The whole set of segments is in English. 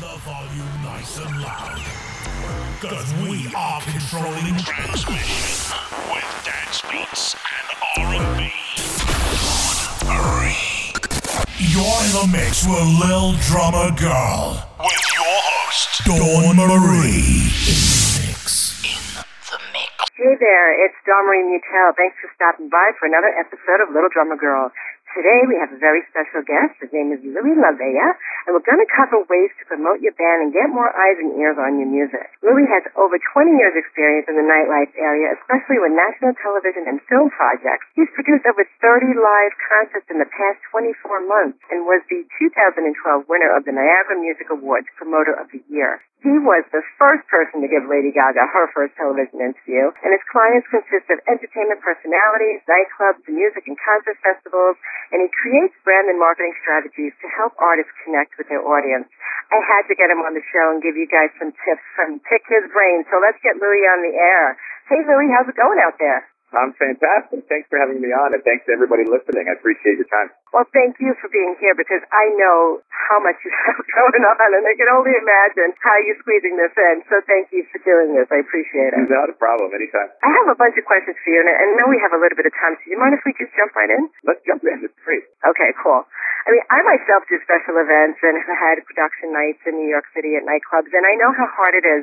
the volume nice and loud. Cause we are controlling Transmission with dance beats and R&B. Three. You're in the mix with Lil Drummer Girl, With your host, Dawn Marie. Mix. the mix. Hey there, it's Dawn Marie Mutell. Thanks for stopping by for another episode of Little Drummer Girl. Today we have a very special guest. His name is Louie LaVella, and we're going to cover ways to promote your band and get more eyes and ears on your music. Louis has over 20 years experience in the nightlife area, especially with national television and film projects. He's produced over 30 live concerts in the past 24 months and was the 2012 winner of the Niagara Music Awards Promoter of the Year. He was the first person to give Lady Gaga her first television interview, and his clients consist of entertainment personalities, nightclubs, music and concert festivals, and he creates brand and marketing strategies to help artists connect with their audience. I had to get him on the show and give you guys some tips and pick his brain, so let's get Louie on the air. Hey Louie, how's it going out there? I'm fantastic. Thanks for having me on, and thanks to everybody listening. I appreciate your time. Well, thank you for being here because I know how much you have going on, and I can only imagine how you're squeezing this in. So thank you for doing this. I appreciate it. Not a problem. Anytime. I have a bunch of questions for you, and I know we have a little bit of time. So do you mind if we just jump right in? Let's jump in. It's great. Okay, cool. I mean, I myself do special events and have had production nights in New York City at nightclubs, and I know how hard it is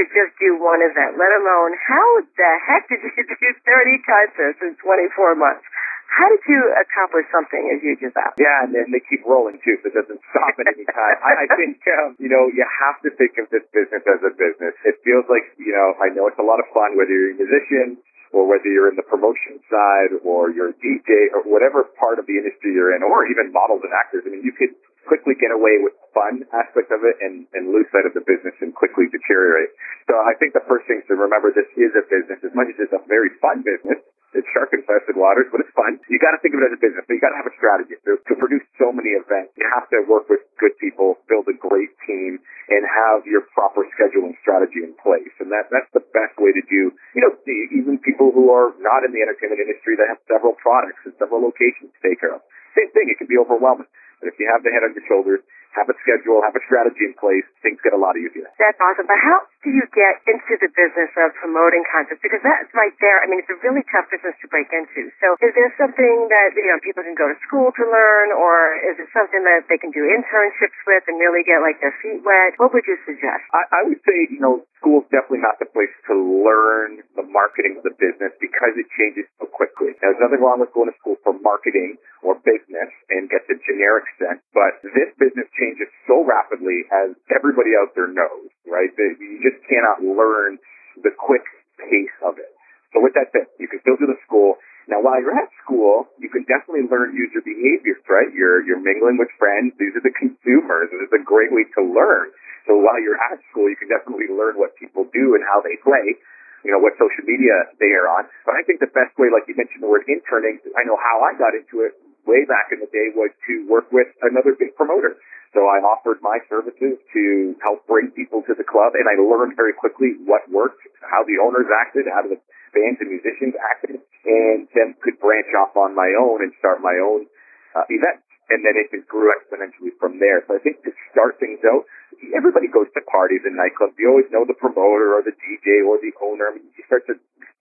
to just do one event, let alone how the heck did you do 30 concerts in 24 months? How did you accomplish something as huge as that? Yeah, and then they keep rolling too, so it doesn't stop at any time. I, I think um, you know you have to think of this business as a business. It feels like you know I know it's a lot of fun whether you're a musician or whether you're in the promotion side or you're a DJ or whatever part of the industry you're in, or even models and actors. I mean, you could quickly get away with the fun aspect of it and, and lose sight of the business and quickly deteriorate. So I think the first thing to remember, this is a business. As much as it's a very fun business, it's shark infested waters, but it's fun. You got to think of it as a business. So you got to have a strategy. To, to produce so many events, you have to work with good people, build a great team, and have your proper scheduling strategy in place. And that that's the best way to do. You know, even people who are not in the entertainment industry that have several products and several locations to take care of. Same thing. It can be overwhelming. But if you have the head on your shoulders, have a schedule, have a strategy in place, things get a lot easier. That's awesome. But how do you get into the business of promoting concerts? Because that's right there. I mean, it's a really tough business to break into. So is there something that, you know, people can go to school to learn or is it something that they can do internships with and really get like their feet wet? What would you suggest? I, I would say, you know, school's definitely not the place to learn the marketing of the business because it changes so quickly. Now, there's nothing wrong with going to school for marketing or business and get the generic sense, but this business changes so rapidly as everybody out there knows, right? That you just cannot learn the quick pace of it. So with that said, you can still do the school. Now, while you're at school, you can definitely learn user behaviors, right? You're, you're mingling with friends. These are the consumers. This is a great way to learn. So while you're at school, you can definitely learn what people do and how they play, you know, what social media they are on. But I think the best way, like you mentioned the word interning, I know how I got into it way back in the day was to work with another big promoter. So I offered my services to help bring people to the club and I learned very quickly what worked, how the owners acted, how the bands and musicians acted, and then could branch off on my own and start my own uh, events. And then it just grew exponentially from there. So I think to start things out, everybody goes to parties and nightclubs. You always know the promoter or the DJ or the owner. I mean, you start to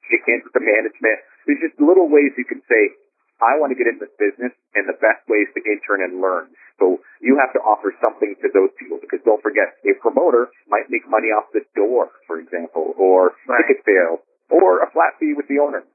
shake hands with the management. There's just little ways you can say, I want to get into this business, and the best way is to intern and learn. So you have to offer something to those people because don't forget, a promoter might make money off the door, for example, or Right. ticket sales, or a flat fee with the owner.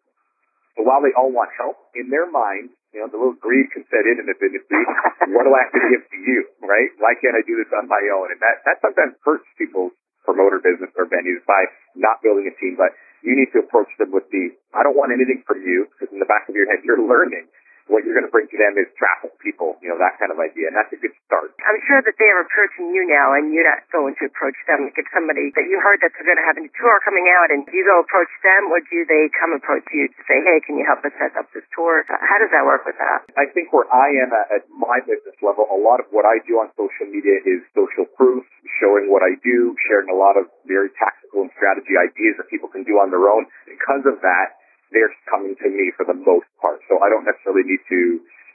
So while they all want help in their mind, you know, the little greed can set in in this industry. what do I have to give to you, right? Why can't I do this on my own? And that, that sometimes hurts people's promoter business or venues by not building a team. But you need to approach them with the, I don't want anything from you, because in the back of your head, you're learning. What you're going to bring to them is traffic, people, you know, that kind of idea. And that's a good start. I'm sure that they are approaching you now, and you're not going to approach them. Like if somebody that you heard that's going to have a tour coming out, and do you go approach them, or do they come approach you to say, "Hey, can you help us set up this tour?" How does that work with that? I think where I am at, at my business level, a lot of what I do on social media is social proof, showing what I do, sharing a lot of very tactical and strategy ideas that people can do on their own. Because of that, they're coming to me for the most part. So I don't necessarily need to,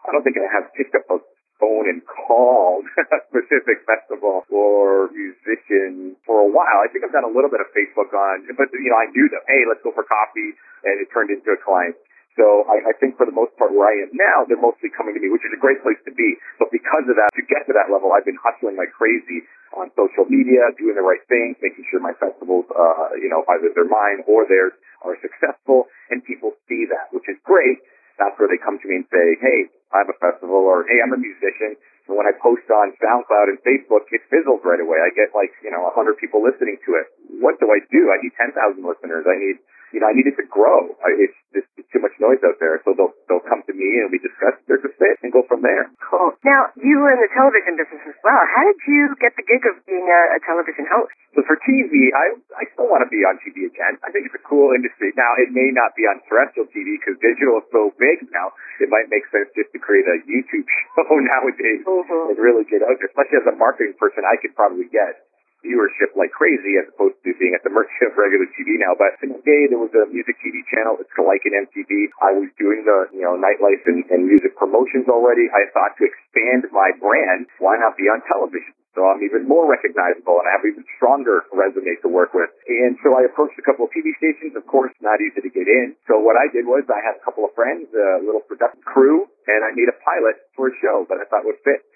I don't think I have picked up a phone and called a specific festival or musician for a while. I think I've done a little bit of Facebook on, but you know, I knew them. Hey, let's go for coffee, and it turned into a client. So I, I think for the most part where I am now, they're mostly coming to me, which is a great place to be. But because of that, to get to that level, I've been hustling like crazy on social media, doing the right things, making sure my festivals, uh, you know, either they're mine or theirs are successful, and people see that, which is great. That's where they come to me and say, hey, I have a festival, or hey, I'm a musician. And when I post on SoundCloud and Facebook, it fizzles right away. I get like, you know, a 100 people listening to it. What do I do? I need 10,000 listeners. I need you know, I need it to grow. I, it's just too much noise out there. So they'll me and we discuss there's a fit and go from there. Cool. Now you were in the television business as well. How did you get the gig of being a, a television host? So for TV, I I still want to be on TV again. I think it's a cool industry. Now it may not be on terrestrial TV because digital is so big now. It might make sense just to create a YouTube show nowadays Mhm. and really get out there. Especially as a marketing person, I could probably get viewership like crazy as opposed to being at the mercy of regular TV now. But in the day, there was a music TV channel. It's like an MTV. I was doing the, you know, nightlife and, and music promotions already. I thought to expand my brand, why not be on television? So I'm even more recognizable and I have even stronger resume to work with. And so I approached a couple of TV stations. Of course, not easy to get in. So what I did was I had a couple of friends, a little production crew, and I made a pilot for a show that I thought would fit.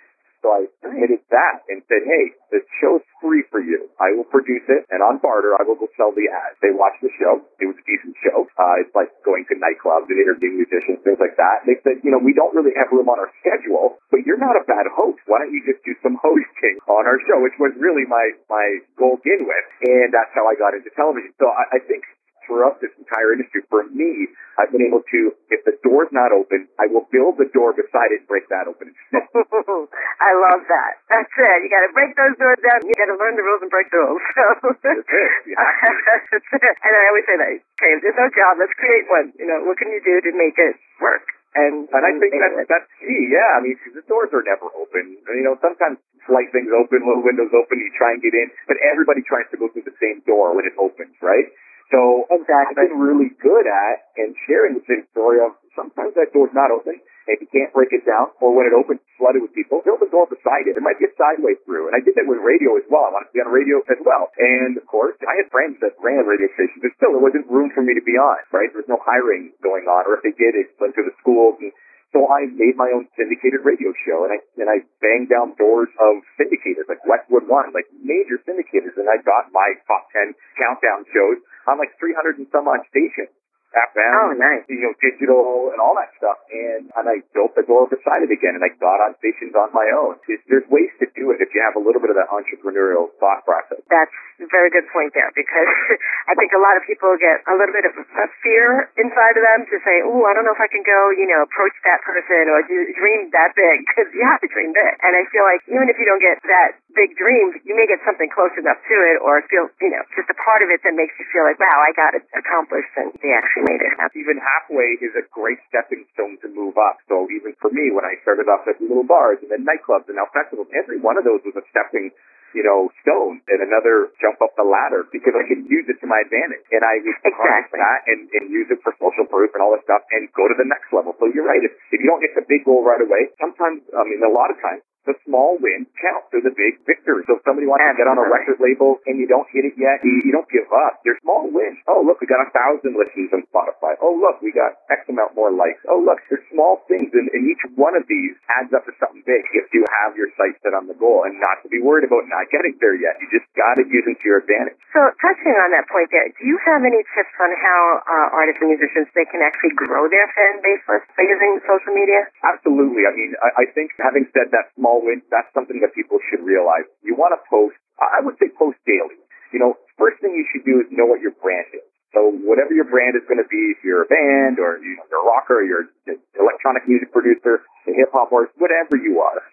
So I submitted that and said, hey, the show's free for you. I will produce it, and on barter, I will go sell the ads. They watched the show. It was a decent show. Uh, it's like going to nightclubs and interviewing musicians, things like that. They said, you know, we don't really have room on our schedule, but you're not a bad host. Why don't you just do some hosting on our show, which was really my, my goal to begin with. And that's how I got into television. So I, I think throughout this entire industry, for me, I've been able to, if the door's not open, I will build the door beside it and break that open. I love that. That's it. You got to break those doors down. You got to learn the rules and break the rules. So That's it. To. That's it. And I always say that. Okay, if there's no job, let's create one. You know, what can you do to make it work? And And I think that's, that's key, yeah. I mean, the doors are never open. You know, sometimes slight things open, little windows open, you try and get in, but everybody tries to go through the same door when it opens, right? So I've exactly. been really good at and sharing the same story of sometimes that door's not open, and you can't break it down, or when it opens, flooded with people, build the door beside it. There might be a sideway through. And I did that with radio as well. I wanted to be on radio as well. And of course, I had friends that ran radio stations, but still, there wasn't room for me to be on, right? There was no hiring going on, or if they did, it went to the schools and so I made my own syndicated radio show, and I and I banged down doors of syndicators like Westwood One, like major syndicators, and I got my top ten countdown shows on like 300 and some odd stations. FM, Oh, nice. you know, digital and all that stuff. And, and I built the door beside it again and I got on stations on my own. There's, there's ways to do it if you have a little bit of that entrepreneurial thought process. That's a very good point there because I think a lot of people get a little bit of a fear inside of them to say, oh, I don't know if I can go, you know, approach that person or do, dream that big because you have to dream big. And I feel like even if you don't get that big dream, you may get something close enough to it or feel, you know, just a part of it that makes you feel like, wow, I got it accomplished and they actually made it happen. Even halfway is a great stepping stone to move up. So even for me, when I started off at little bars and then nightclubs and now festivals, every one of those was a stepping you know, stone and another jump up the ladder because I could use it to my advantage. And I would Exactly. that and, and use it for social proof and all this stuff and go to the next level. So you're right. If, if you don't get the big goal right away, sometimes, I mean, a lot of times, the small wins count. They're the big victories. So if somebody wants to get on a record label and you don't hit it yet, you, you don't give up. They're small wins. Oh, look, we got a thousand listens on Spotify. Oh, look, we got X amount more likes. Oh, look, there's small things, and, and each one of these adds up to something big if you have your sights set on the goal and not to be worried about not getting there yet. You just got to use them to your advantage. So touching on that point there, do you have any tips on how uh, artists and musicians they can actually grow their fan base by using social media? Absolutely. I mean, I, I think having said that small win, that's something that people should realize. You want to post, I would say post daily. You know, first thing you should do is know what your brand is. So whatever your brand is going to be, if you're a band or you know, you're a rocker, you're an electronic music producer, a hip hop artist, whatever you are,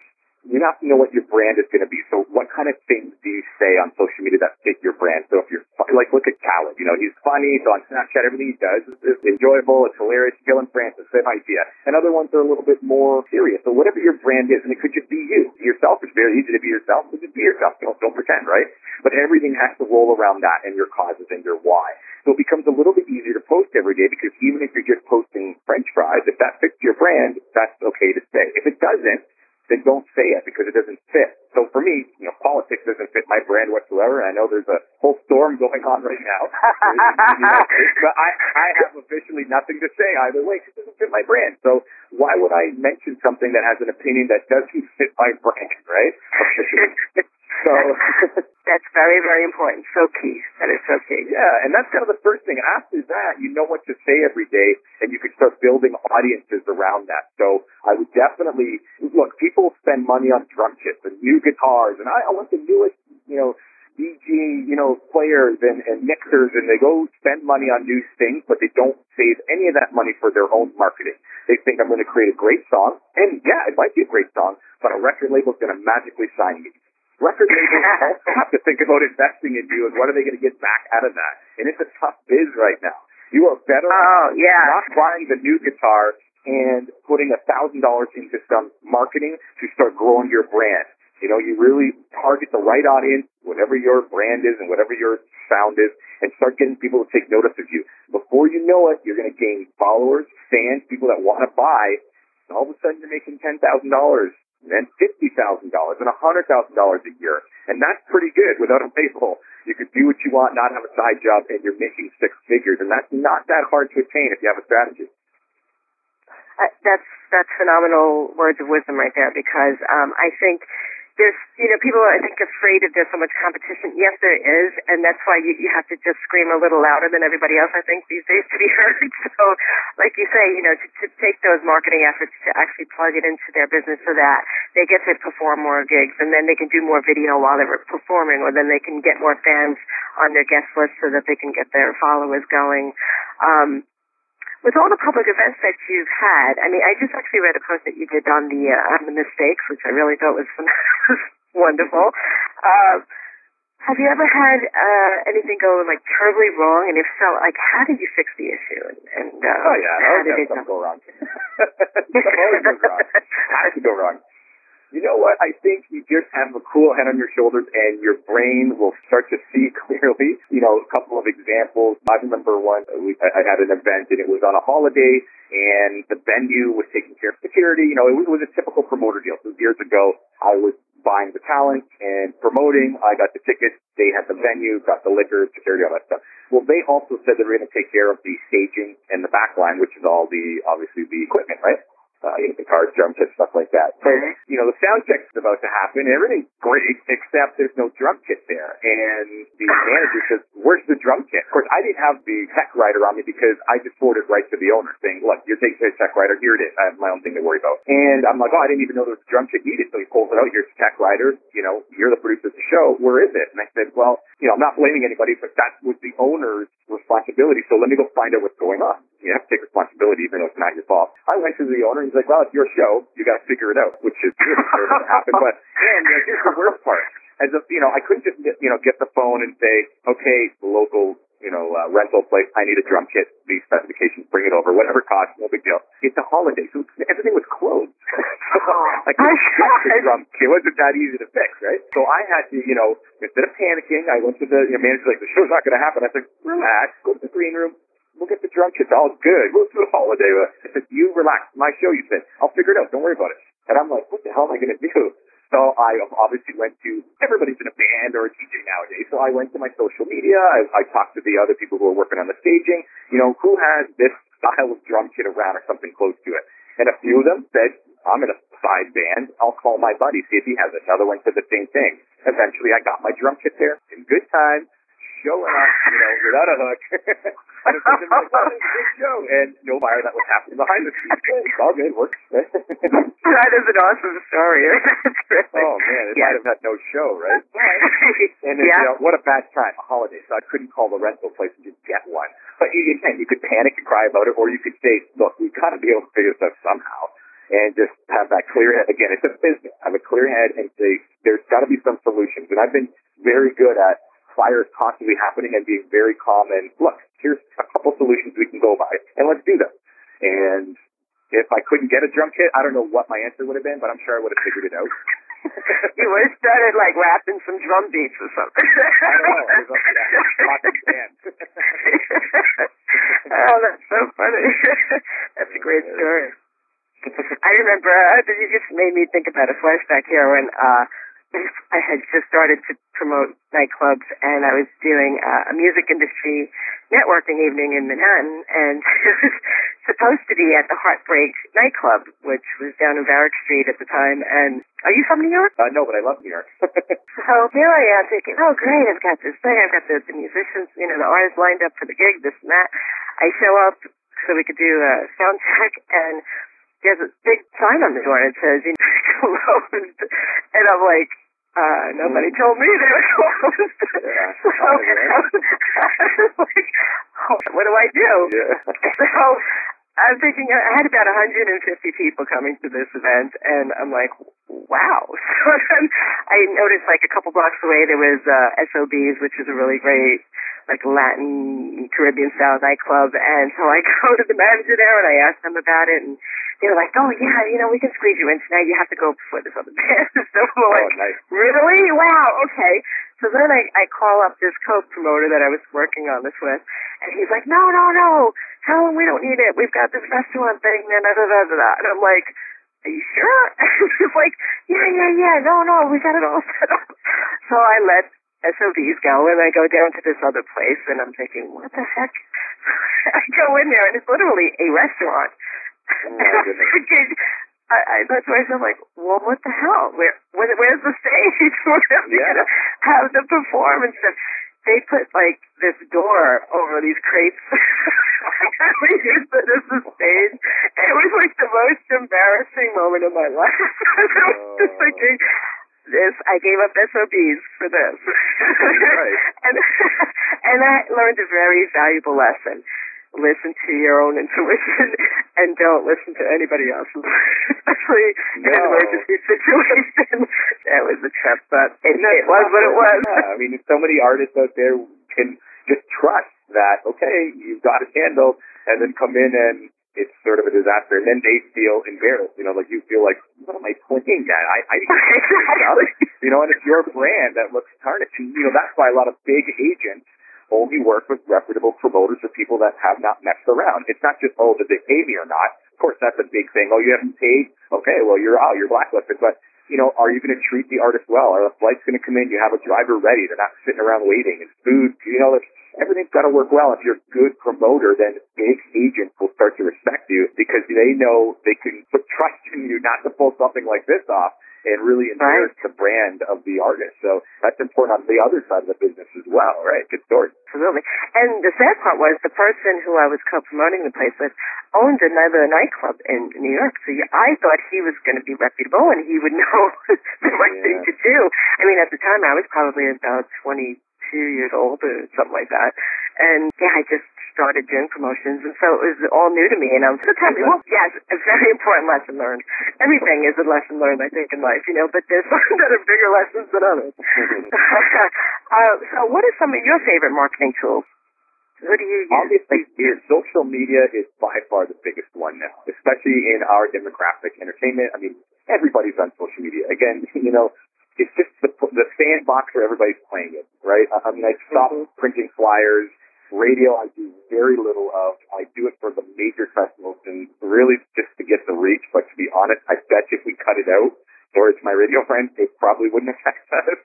you have to know what your brand is going to be. So what kind of things do you say on social media that fit your brand? So if you're like, look at Khaled, you know, he's funny. So on Snapchat, everything he does is, is enjoyable. It's hilarious. Killing Francis, same idea. And other ones are a little bit more serious. So whatever your brand is, and it could just be you. Yourself, it's very easy to be yourself. So just be yourself. Don't, don't pretend, right? But everything has to roll around that and your causes and your why. So it becomes a little bit easier to post every day because even if you're just posting French fries, if that fits your brand, that's okay to say. If it doesn't, then don't say it because it doesn't fit. So for me, you know, politics doesn't fit my brand whatsoever. I know there's a whole storm going on right now. you know, but I, I have officially nothing to say either way because it doesn't fit my brand. So why would I mention something that has an opinion that doesn't fit my brand, right? so That's very, very important. So key. That is so key. yeah, and that's kind of the first thing. After that, you know what to say every day, and you can start building audiences around that. So I would definitely look. People spend money on drum kits and new guitars, and I, I want the newest, you know, DJ, you know, players and, and mixers, and they go spend money on new things, but they don't save any of that money for their own marketing. They think I'm going to create a great song, and yeah, it might be a great song, but a record label's going to magically sign me. Record labels also have to think about investing in you and what are they going to get back out of that. And it's a tough biz right now. You are better Oh, yeah. not buying the new guitar and putting a thousand dollars into some marketing to start growing your brand. You know, you really target the right audience, whatever your brand is and whatever your sound is, and start getting people to take notice of you. Before you know it, you're going to gain followers, fans, people that want to buy. And all of a sudden, you're making ten thousand dollars, and fifty thousand dollars, and a hundred thousand dollars a year, and that's pretty good without a label. You could do what you want, not have a side job, and you're making six figures, and that's not that hard to attain if you have a strategy. That's that's phenomenal words of wisdom right there because um, I think there's you know people are I think afraid that there's so much competition. Yes, there is, and that's why you, you have to just scream a little louder than everybody else. I think these days to be heard. So, like you say, you know, to, to take those marketing efforts to actually plug it into their business so that they get to perform more gigs, and then they can do more video while they're performing, or then they can get more fans on their guest list so that they can get their followers going. Um, with all the public events that you've had, I mean, I just actually read a post that you did on the uh, on the mistakes, which I really thought was, wonderful. Uh, have you ever had uh, anything go like terribly wrong? And if so, like how did you fix the issue? And, and uh, Oh yeah, how did it go? wrong. Always goes wrong. Has to go wrong. You know what? I think you just have a cool head on your shoulders and your brain will start to see clearly. You know, a couple of examples. I remember one, we, I had an event and it was on a holiday and the venue was taking care of security. You know, it was, it was a typical promoter deal. So years ago, I was buying the talent and promoting. I got the tickets. They had the venue, got the liquor, security, all that stuff. Well, they also said they were going to take care of the staging and the back line, which is all the, obviously the equipment, right? Uh, you know, guitars, drum kits, stuff like that. So, Mhm. you know, the sound check's is about to happen, and everything's great, except there's no drum kit there. And the manager says, where's the drum kit? Of course, I didn't have the tech rider on me because I just forwarded right to the owner saying, look, you're taking the tech rider, here it is. I have my own thing to worry about. And I'm like, oh, I didn't even know there was a drum kit needed. So he pulls it out, here's the tech rider, you know, you're the producer of the show, where is it? And I said, well, you know, I'm not blaming anybody, but that was the owner's responsibility. So let me go find out what's going on. You have to take responsibility even though it's not your fault. I went to the owner and he's like, well, it's your show. You got to figure it out, which is sort of happened. But, and you know, here's the worst part. As a, you know, I couldn't just, you know, get the phone and say, okay, local, you know, uh, rental place, I need a drum kit, these specifications, bring it over, whatever it costs, no big deal. It's a holiday, so everything was closed. so I couldn't the drum kit. It wasn't that easy to fix, right? So I had to, you know, instead of panicking, I went to the you know, manager, like, the show's not going to happen. I said, relax, go to the green room, We'll get the drum kits all good. We'll do a holiday. I uh, said, you relax. My show, you said. I'll figure it out. Don't worry about it. And I'm like, what the hell am I going to do? So I obviously went to, everybody's in a band or a DJ nowadays. So I went to my social media. I, I talked to the other people who are working on the staging. You know, who has this style of drum kit around or something close to it? And a few of them said, I'm in a side band. I'll call my buddy, see if he has it. Another one said the same thing. Eventually I got my drum kit there in good time, showing up, you know, without a hook. and it was like, show. And no fire that was happening behind the scenes. It's all good. Works. that is an awesome story. Oh man, it Yeah. might have had no show, right? And it, yeah. you know, what a bad time, a holiday. So I couldn't call the rental place and just get one. But you, again, you could panic and cry about it, or you could say, look, we've got to be able to figure this out somehow. And just have that clear head. Again, it's a business. Have a clear head and say, there's got to be some solutions. And I've been very good at fires constantly happening and being very calm and look, here's a couple solutions we can go by and let's do them. And if I couldn't get a drum kit, I don't know what my answer would have been, but I'm sure I would have figured it out. you would have started like rapping some drum beats or something. I don't know. I was like, yeah, band. oh, that's so funny. that's a great story. I remember, uh, you just made me think about a flashback here when, uh, I had just started to promote nightclubs and I was doing uh, a music industry networking evening in Manhattan and it was supposed to be at the Heartbreak nightclub, which was down in Varick Street at the time. And are you from New York? Uh, no, but I love New York. so here I am thinking, oh great, I've got this thing, I've got the, the musicians, you know, the artists lined up for the gig, this and that. I show up so we could do a sound check and there's a big sign on the door and it says, you know, closed. And I'm like, uh, nobody told me they were closed. Yeah. so I was like, oh, what do I do? Yeah. So I'm thinking I had about 150 people coming to this event, and I'm like, wow. So then I noticed like a couple blocks away there was uh, SOBs, which is a really great like Latin Caribbean style nightclub, and so I go to the manager there and I ask them about it, and they were like, oh yeah, you know, we can squeeze you in tonight. You have to go before this other band. so I'm like, Oh, nice. really? Wow, okay. So then I, I call up this co-promoter that I was working on this with, and he's like, no, no, no, tell him we don't need it. We've got this restaurant thing, da da da da da. And I'm like, are you sure? And he's like, yeah, yeah, yeah, no, no, we got it all set up. So I let SOBs go, and I go down to this other place, and I'm thinking, what the heck? I go in there, and it's literally a restaurant. Oh. Thinking, I, I thought to myself, like, well, what the hell? Where, where where's the stage? Where are we Yeah. gonna have the performance? And they put like this door over these crates. we used it as a stage. And it was like the most embarrassing moment of my life. I was just thinking, oh. this, I gave up SOBs for this. Right. and, and I learned a very valuable lesson. Listen to your own intuition and don't listen to anybody else's, especially in an No. emergency situation. that was a trip, but it, No, it was what it was. Yeah, I mean, so many artists out there can just trust that, okay, you've got it handled, and then come in and it's sort of a disaster, and then they feel embarrassed. You know, like you feel like, what am I playing at? I, I you know, and it's your brand that looks tarnished. And, you know, that's why a lot of big agents only work with reputable promoters or people that have not messed around. It's not just, oh, did they pay me or not? Of course, that's a big thing. Oh, you haven't paid? Okay, well, you're out. You're blacklisted. But, you know, are you going to treat the artist well? Are the flights going to come in? You have a driver ready. They're not sitting around waiting. Is food, you know, there's, everything's got to work well. If you're a good promoter, then big agents will start to respect you because they know they can put trust in you not to pull something like this off and really inherit the brand of the artist. So that's important on the other side of the business as well, right? Good story. Absolutely. And the sad part was the person who I was co-promoting the place with owned another nightclub in New York. So I thought he was going to be reputable and he would know the right thing to do. I mean, at the time I was probably about 22 years old or something like that. And yeah, I just started doing promotions and so it was all new to me and I was so happy. Well, yes, a very important lesson learned. Everything is a lesson learned, I think, in life, you know, but there's some that are bigger lessons than others. uh, so what are some of your favorite marketing tools? What do you use? Obviously, your social media is by far the biggest one now, especially in our demographic entertainment. I mean, everybody's on social media. Again, you know, it's just the, the sandbox where everybody's playing it, right? I, I mean, I stopped Mhm. printing flyers. Radio, I do very little of. I do it for the major festivals and really just to get the reach. But to be honest, I bet if we cut it out, or to my radio friends, it probably wouldn't affect us.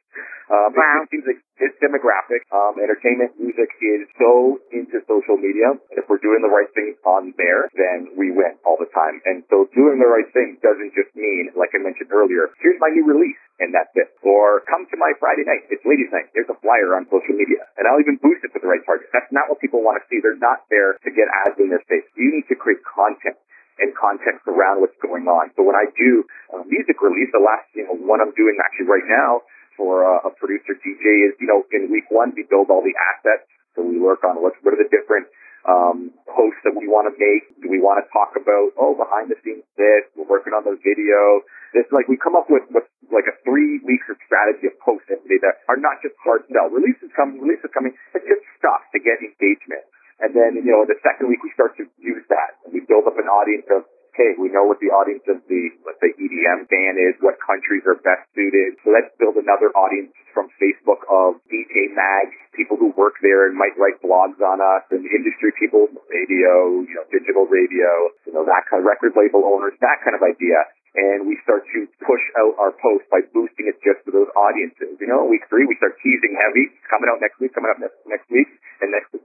Um, Wow. It seems like this demographic, um, entertainment, music is so into social media. If we're doing the right things on there, then we win all the time. And so doing the right thing doesn't just mean, like I mentioned earlier, here's my new release and that's it. Or come to my Friday night. It's ladies night. There's a flyer on social media. And I'll even boost it to the right target. That's not what people want to see. They're not there to get ads in their face. You need to create content and context around what's going on. So when I do a music release, the last, you know, one I'm doing actually right now for uh, a producer DJ is, you know, in week one, we build all the assets. So we work on what, what are the different um, posts that we want to make. Do we want to talk about, oh, behind the scenes this, we're working on the video. This, like, we come up with, with like a three weeks of strategy of posts every day that are not just hard sell. Releases coming, releases coming. It's just stuff to get engagement. And then, you know, in the second week we start to use that and we build up an audience of hey, we know what the audience of the, let's say, EDM fan is, what countries are best suited. So let's build another audience from Facebook of DJ Mag, people who work there and might write blogs on us, and industry people, radio, you know, digital radio, you know, that kind of record label owners, that kind of idea and we start to push out our post by boosting it just to those audiences. You know, week three, we start teasing heavy, coming out next week, coming up next, next week,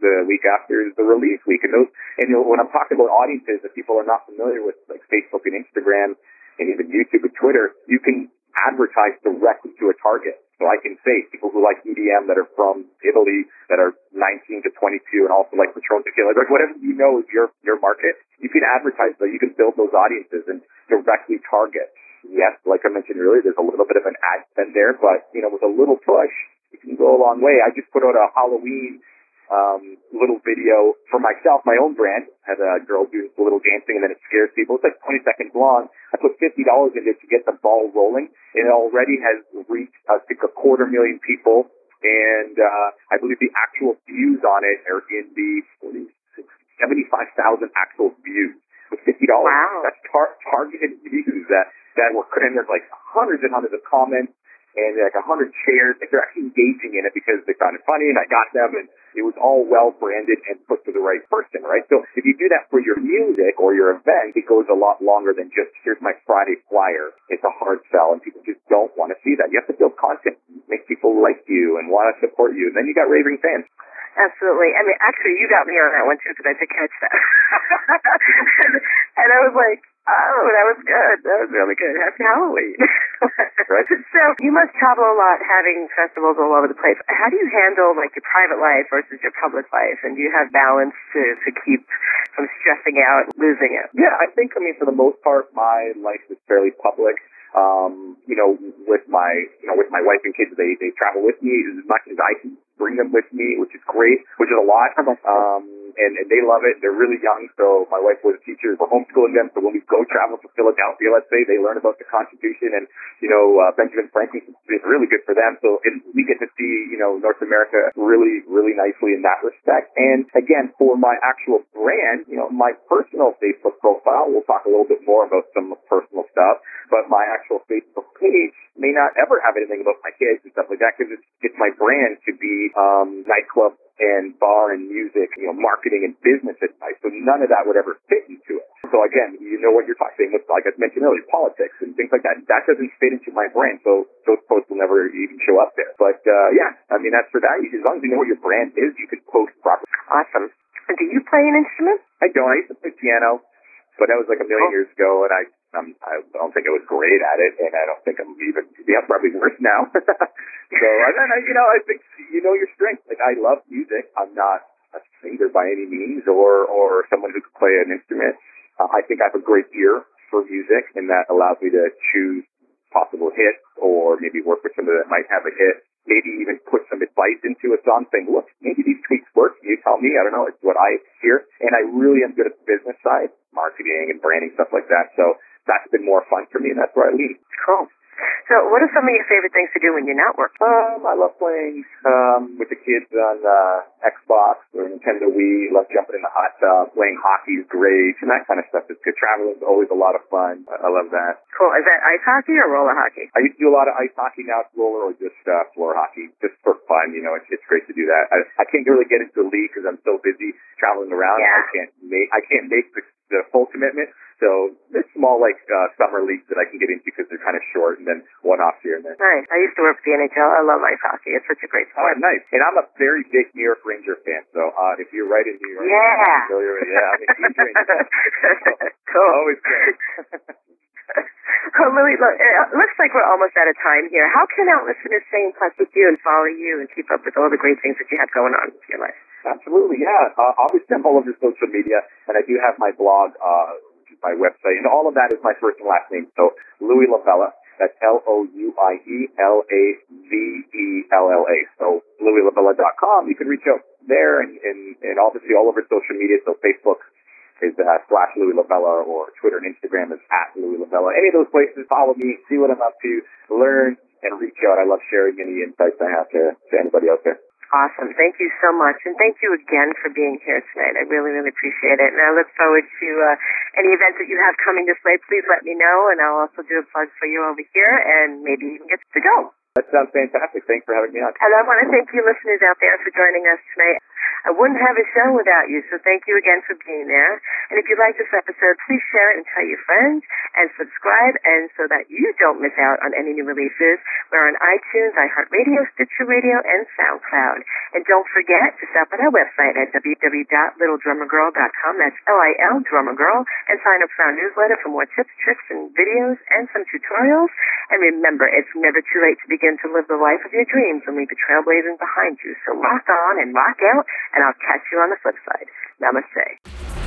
the week after is the release week. And those, and you know, when I'm talking about audiences that people are not familiar with, like Facebook and Instagram, and even YouTube and Twitter, you can advertise directly to a target. So I can say people who like EDM that are from Italy that are 19 to 22 and also like Patron tequila, like whatever you know is your, your market, you can advertise that you can build those audiences and directly target. Yes, like I mentioned earlier, there's a little bit of an ad spend there, but you know, with a little push, you can go a long way. I just put out a Halloween um, little video for myself, my own brand. Had a girl doing a little dancing and then it scares people. It's like 20 seconds long. I put $50 in it to get the ball rolling and it already has reached, I think, a quarter million people. And, uh, I believe the actual views on it are in the 46, 75,000 actual views with $50. Wow. That's tar- targeted views that, that were, and there's like hundreds and hundreds of comments and like a hundred shares. Like they're actually engaging in it because they found it funny and I got them and it was all well branded and put to the right person, right? So if you do that for your music or your event, it goes a lot longer than just here's my Friday flyer. It's a hard sell and people just don't want to see that. You have to build content, make people like you and want to support you. And then you got raving fans. Absolutely. I mean, actually, you got me on that one too because I did catch that, and I was like, "Oh, that was good. That was really good. Happy Halloween!" right. So you must travel a lot, having festivals all over the place. How do you handle like your private life versus your public life, and do you have balance to to keep from stressing out, losing it? Yeah, I think, I mean, for the most part, my life is fairly public. Um, you know, with my, you know, with my wife and kids, they, they travel with me as much as I can bring them with me, which is great, which is a lot. Um, and, and they love it. They're really young. So my wife was a teacher. We're homeschooling them. So when we go travel to Philadelphia, let's say, they learn about the Constitution and, you know, uh, Benjamin Franklin is really good for them. So it, we get to see, you know, North America really, really nicely in that respect. And again, for my actual brand, you know, my personal Facebook profile, we'll talk a little bit more about some personal stuff, but my actual Facebook page may not ever have anything about my kids and stuff like that because it's, it's my brand to be um, nightclub and bar and music, you know, marketing and business advice. So none of that would ever fit into it. So again, you know what you're talking with, like I mentioned earlier, politics and things like that. That doesn't fit into my brand. So those posts will never even show up there. But uh, yeah, I mean, that's for that. As long as you know what your brand is, you can post properly. Awesome. Do you play an instrument? I don't. I used to play piano, but that was like a million Oh. years ago, and I um, I don't think I was great at it, and I don't think I'm even yeah probably worse now. so and then I, you know I think you know your strengths. Like I love music. I'm not a singer by any means, or or someone who could play an instrument. Uh, I think I have a great ear for music, and that allows me to choose possible hits, or maybe work with somebody that might have a hit. Maybe even put some advice into a song, saying, "Look, maybe these tweaks work." You tell me. I don't know. It's what I hear, and I really am good at the business side, marketing and branding stuff like that. So that's been more fun for me, and that's where I lead. Cool. So, what are some of your favorite things to do when you're not working? Um, I love playing um, with the kids on uh, Xbox or Nintendo Wii. Love jumping in the hot tub. Playing hockey is great, and that kind of stuff is good. Traveling is always a lot of fun. I, I love that. Cool. Is that ice hockey or roller hockey? I used to do a lot of ice hockey. Now it's roller or just uh, floor hockey, just for fun. You know, it's, it's great to do that. I, I can't really get into the league because I'm so busy traveling around. Yeah. I can't make I can't make the, the full commitment. So there's small like uh, summer leagues that I can get into because they're kind of short, and then one off here and there. Nice. I used to work for the NHL. I love ice hockey. It's such a great Oh, sport. nice. And I'm a very big New York Ranger fan. So uh, if you're right in New York, Yeah. I'm familiar with, yeah, I'm a huge Ranger fan. cool. Always great. Well, Louie, look, it looks like we're almost out of time here. How can our listeners stay in touch with you and follow you and keep up with all the great things that you have going on in your life? Absolutely, yeah. Uh, obviously, I'm all over social media, and I do have my blog, uh, which is my website, and all of that is my first and last name. So Louie LaVella. That's L O U I E L A V E L L A. So LouieLaVella.com. You can reach out there, and, and, and obviously all over social media. So Facebook is uh, slash Louie or Twitter and Instagram is at Louie LaVella. Any of those places, follow me, see what I'm up to, learn, and reach out. I love sharing any insights I have to, to anybody out there. Awesome. Thank you so much. And thank you again for being here tonight. I really, really appreciate it. And I look forward to uh, any events that you have coming this way. Please let me know. And I'll also do a plug for you over here and maybe even get to go. That sounds fantastic. Thanks for having me on. And I want to thank you listeners out there for joining us tonight. I wouldn't have a show without you, so thank you again for being there. And if you like this episode, please share it and tell your friends and subscribe and so that you don't miss out on any new releases. We're on iTunes, iHeartRadio, Stitcher Radio, and SoundCloud. And don't forget to stop at our website at www.lildrummergirl.com. That's L-I-L Drummer Girl and sign up for our newsletter for more tips, tricks, and videos and some tutorials. And remember, it's never too late to begin to live the life of your dreams and leave the trailblazing behind you. So rock on and rock out and I'll catch you on the flip side. Namaste.